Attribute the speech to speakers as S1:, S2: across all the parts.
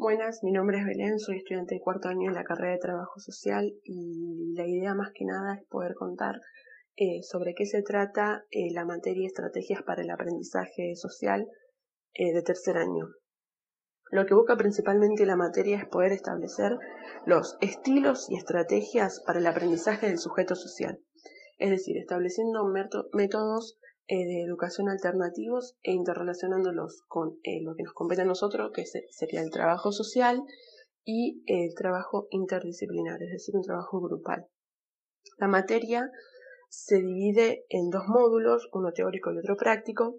S1: Buenas, mi nombre es Belén, soy estudiante de cuarto año en la carrera de Trabajo Social y la idea más que nada es poder contar eh, sobre qué se trata eh, la materia Estrategias para el Aprendizaje Social eh, de tercer año. Lo que busca principalmente la materia es poder establecer los estilos y estrategias para el aprendizaje del sujeto social, es decir, estableciendo métodos eh, de educación alternativos e interrelacionándolos con eh, lo que nos compete a nosotros, que sería el trabajo social y el trabajo interdisciplinar, es decir, un trabajo grupal. La materia se divide en dos módulos, uno teórico y otro práctico.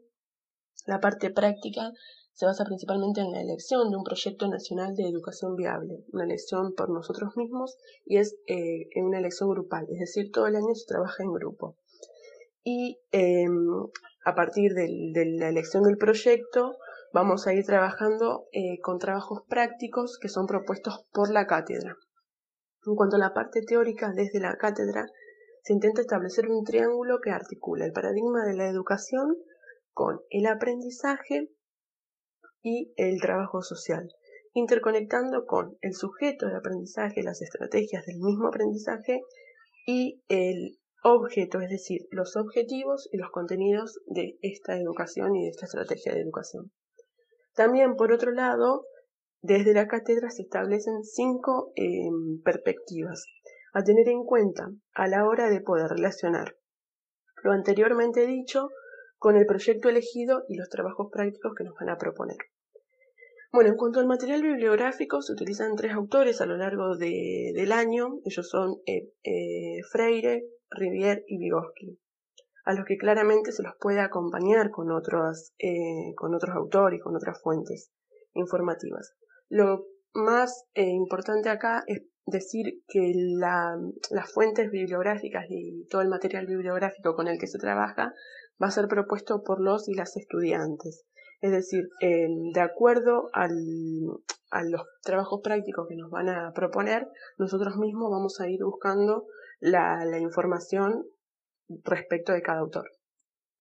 S1: La parte práctica se basa principalmente en la elección de un proyecto nacional de educación viable, una elección por nosotros mismos y es eh, una elección grupal, es decir, todo el año se trabaja en grupo y em, a partir de la elección del proyecto vamos a ir trabajando eh, con trabajos prácticos que son propuestos por la cátedra. En cuanto a la parte teórica, desde la cátedra se intenta establecer un triángulo que articula el paradigma de la educación con el aprendizaje y el trabajo social, interconectando con el sujeto del aprendizaje, las estrategias del mismo aprendizaje y el objeto, es decir, los objetivos y los contenidos de esta educación y de esta estrategia de educación. También, por otro lado, desde la cátedra se establecen cinco em, perspectivas a tener en cuenta a la hora de poder relacionar lo anteriormente dicho con el proyecto elegido y los trabajos prácticos que nos van a proponer. Bueno, en cuanto al material bibliográfico, se utilizan tres autores a lo largo del año. Ellos son eh, eh, Freire, Rivière y Vygotsky, a los que claramente se los puede acompañar con otros, eh, con otros autores, con otras fuentes informativas. Lo más eh, importante acá es decir que las fuentes bibliográficas y todo el material bibliográfico con el que se trabaja va a ser propuesto por los y las estudiantes. Es decir, eh, de acuerdo a los trabajos prácticos que nos van a proponer, nosotros mismos vamos a ir buscando la, la información respecto de cada autor.